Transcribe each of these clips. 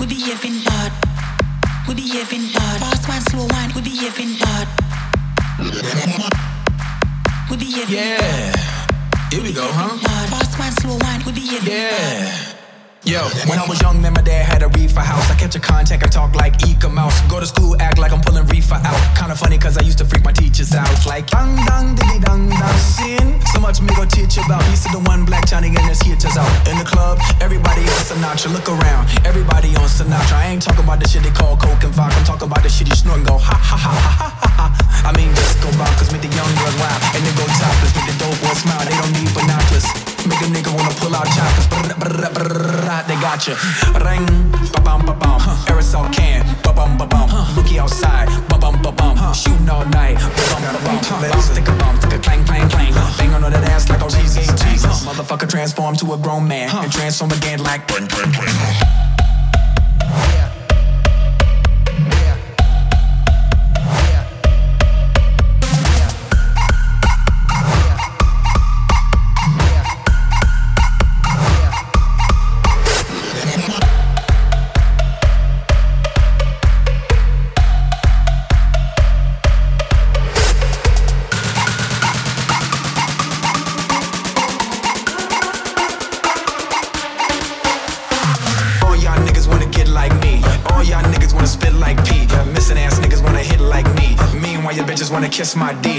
we behaving bad. We behaving bad. Fast one, slow one, we behaving bad. We behaving Yeah. bad. Here we go, huh? Fast one, slow one, we behaving Yeah. Yo, when I was young, man, my dad had a reefer house. I catch a contact and talk like Eek-A-Mouse. Go to school, act like I'm pulling reefer out. Kinda funny, cause I used to freak my teachers out. Like, dang, dang, diddy, dang, dang, sin. So much me go teach you about. He's the one black Johnny and his haters out. In the club, everybody on Sinatra. Look around, everybody on Sinatra. I ain't talking about the shit they call coke and vodka. I'm talking about the shit you snort and go ha ha ha ha ha ha ha. I mean, just go bonkers, make the young girls wild. And they go topless, make the dope boys smile. They don't need binoculars. Make a nigga wanna pull out choppers. They got you. Ring, ba bum ba bum. Aerosol can, ba bum ba bum. Bookie outside, ba bum ba bum. Shooting all night, ba bum ba bum. Let stick a bump, stick a clang clang clang. Bang on that ass like a reggae tank. Motherfucker transform to a grown man and transform again like bang bang bang. My D.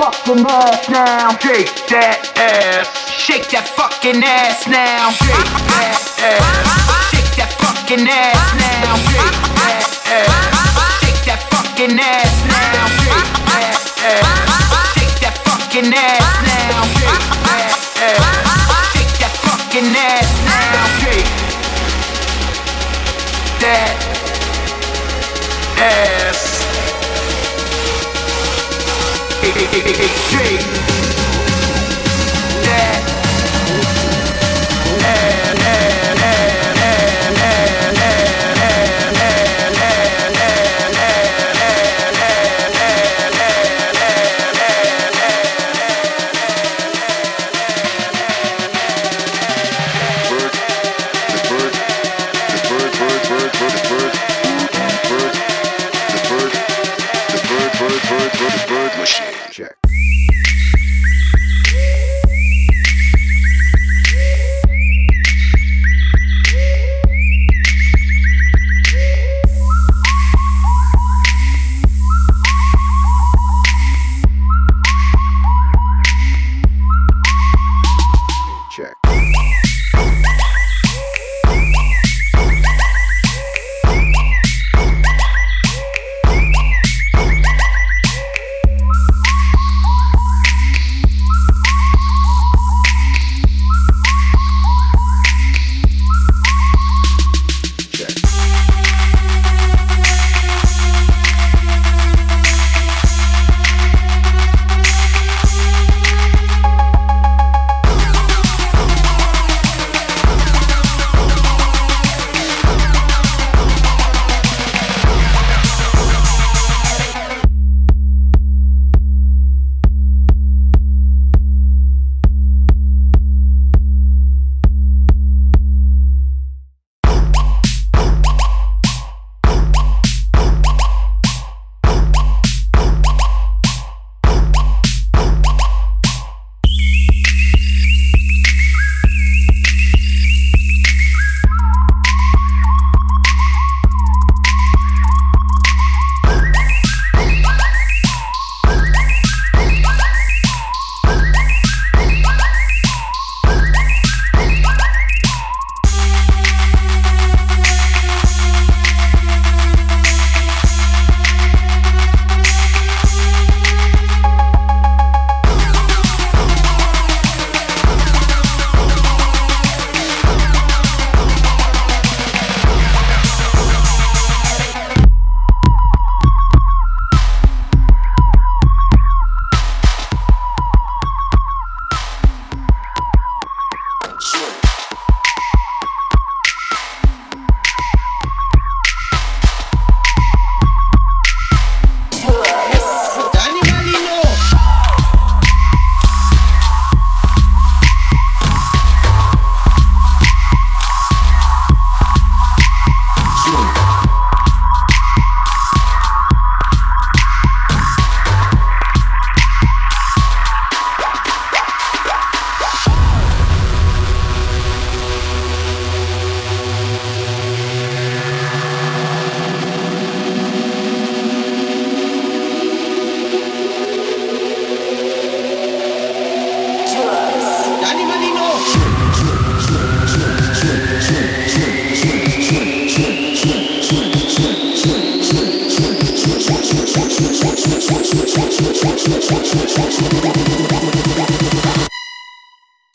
fucking ass now. Shake that ass. Shake that fucking ass now. Shake that ass. Shake that fucking ass now. Shake that ass. Shake that fucking ass now. Shake that ass. Shake that fucking ass now. Shake that ass. Shake that fucking ass now. Shake that ass. Shake. Yeah. Yeah.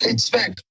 It's.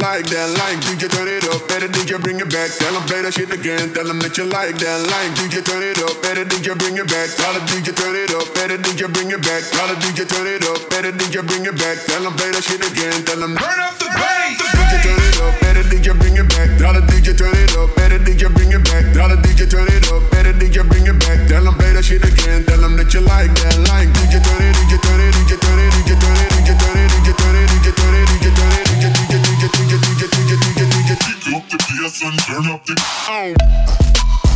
like that, like, do you turn it up? Better do you bring it back? Tell them better shit again. Tell them that you like that, like, do you turn it up? Better do you bring it back? Tell them do you turn and turn up the. Oh.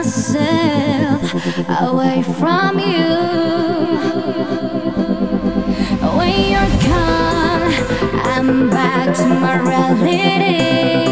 myself away from you. When you're gone, I'm back to my reality.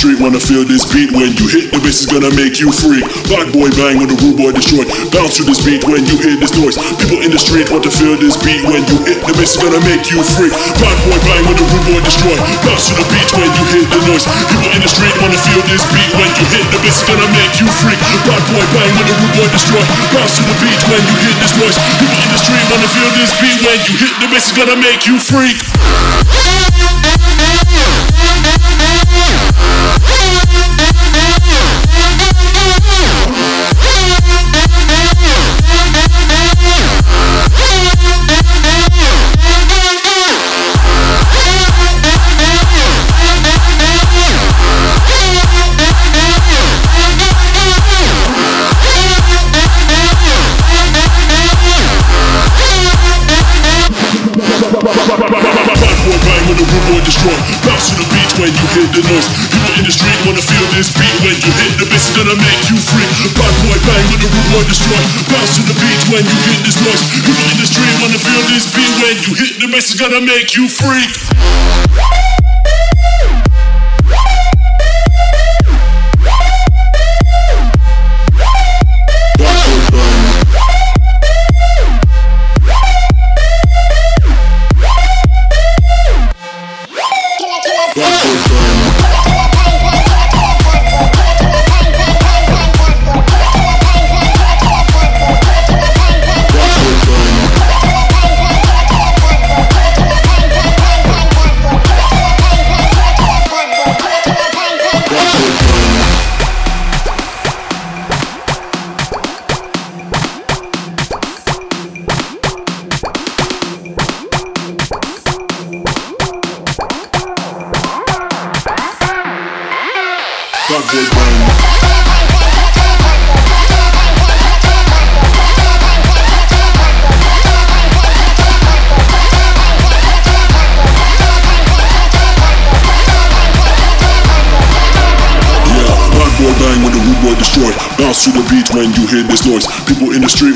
Street wanna feel this beat when you hit the bass is gonna make you freak. Bad boy bang when the rude boy destroy. Bounce to this beat when you hear this noise. People in the street want to feel this beat when you hit the bass is gonna make you freak. Bad boy bang when the rude boy destroy. Bounce to the beat when you hear the noise. People in the street wanna feel this beat when you hit the bass is gonna make you freak. Bad boy bang when the rude boy destroy. Bounce to the beat when you hear this noise. People in the street wanna feel this beat when you hit the bass is gonna make you freak. Wanna feel this beat when you hit the bass, it's gonna make you free. Bad boy bang when the rude boy destroy. Bounce to the beat when you hear this noise. People in the street wanna feel this beat when you hit the bass, it's gonna make you freak.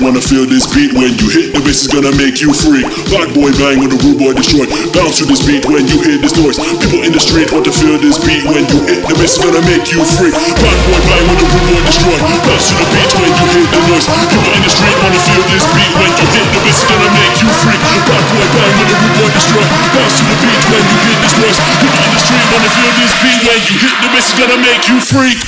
Wanna feel this beat when you hit the bass is gonna make you freak. Bad boy bang when the rude boy destroy. Bounce to this beat when you hear this noise. People in the street want to feel this beat when you hit the bass is gonna make you freak. Bad boy bang when the rude boy destroy. Bounce to the beat when you hear the noise. People in the street wanna feel this beat when you hit the bass is gonna make you freak. Bad boy bang when the rude boy destroy. Bounce to the beat when you hear this noise. People in the street wanna feel this beat when you hit the bass is gonna make you freak.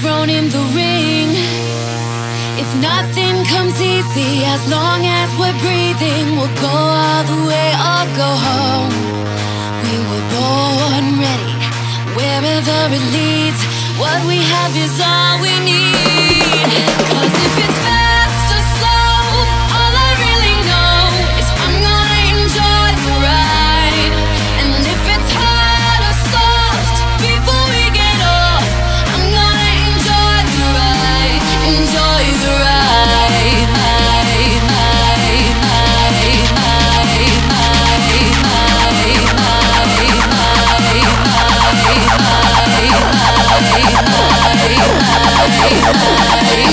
thrown in the ring. If nothing comes easy, as long as we're breathing, we'll go all the way or go home. We were born ready, wherever it leads. What we have is all we need. Cause if it's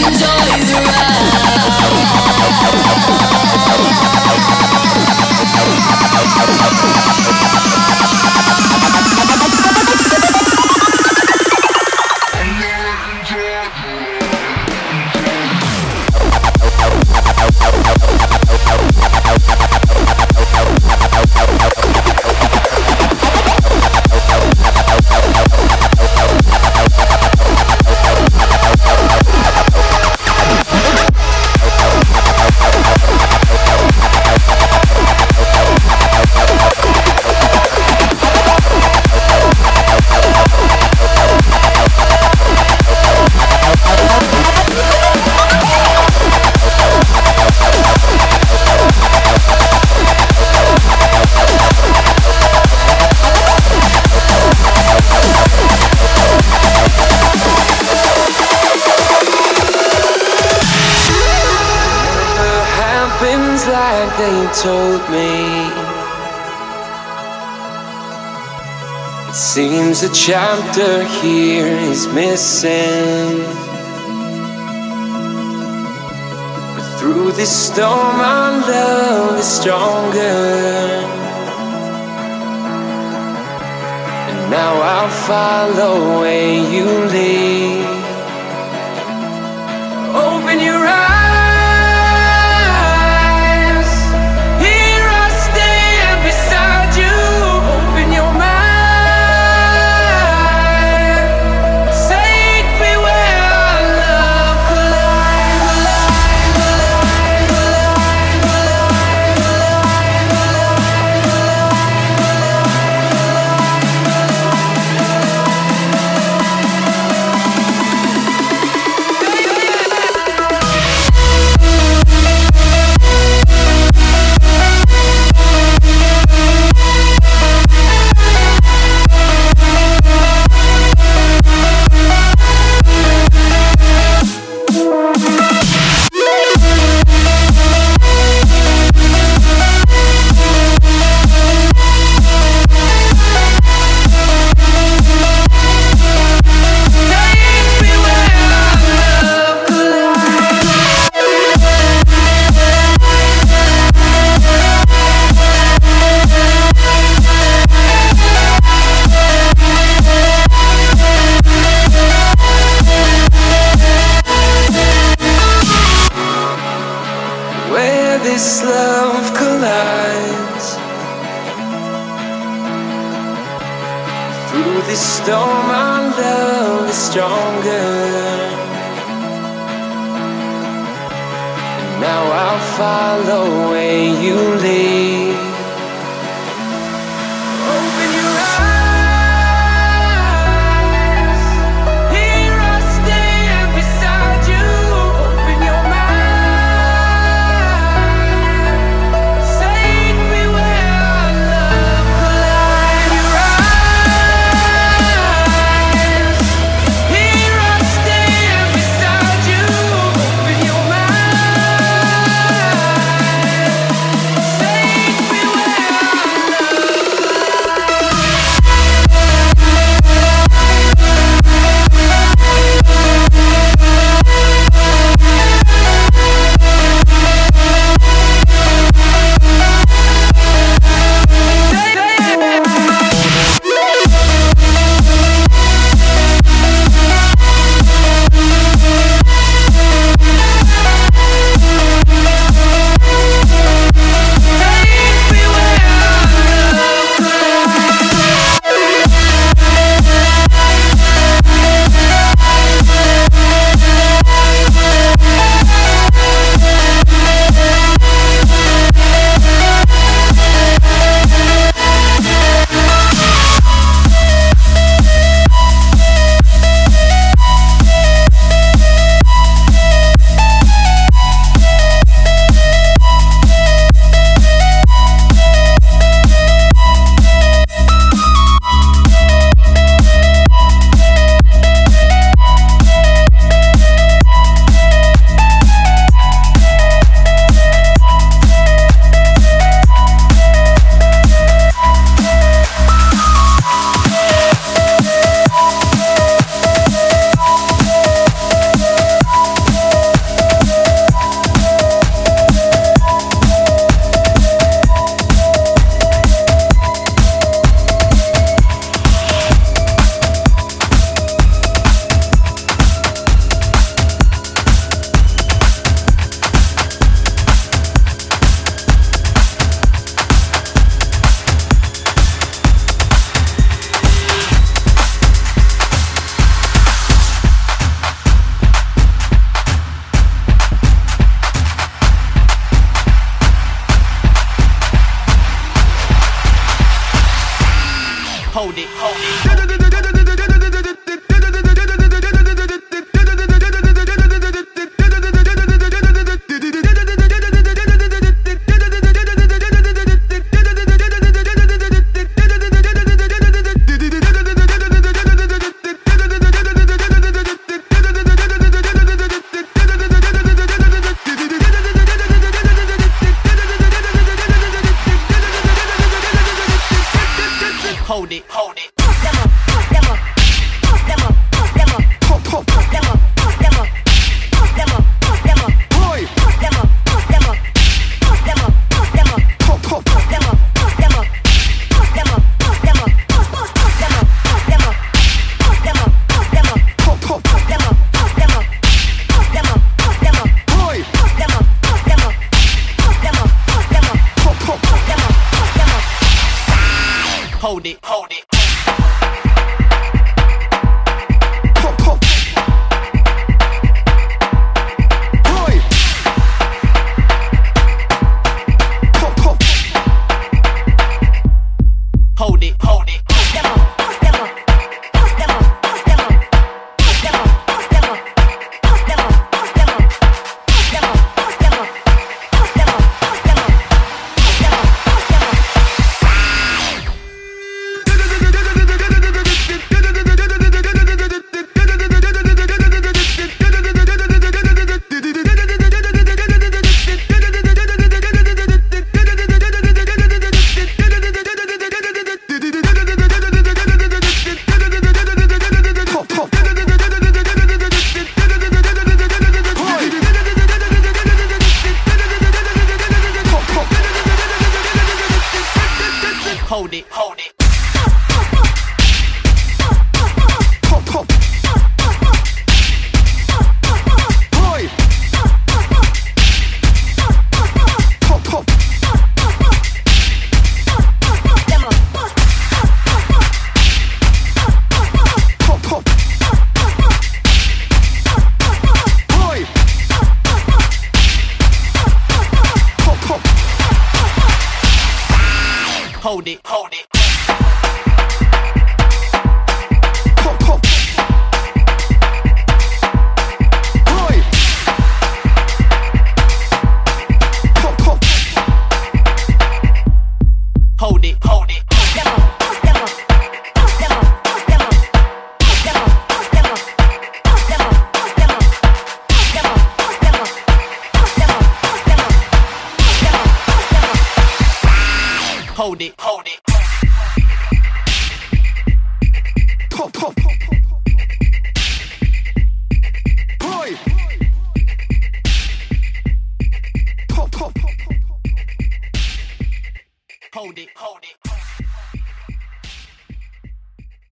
Enjoy the ride. They told me. It seems a chapter here is missing. But through this storm, our love is stronger. And now I'll follow where you lead. Open your eyes. This storm, our love is stronger. And now I'll follow where you lead.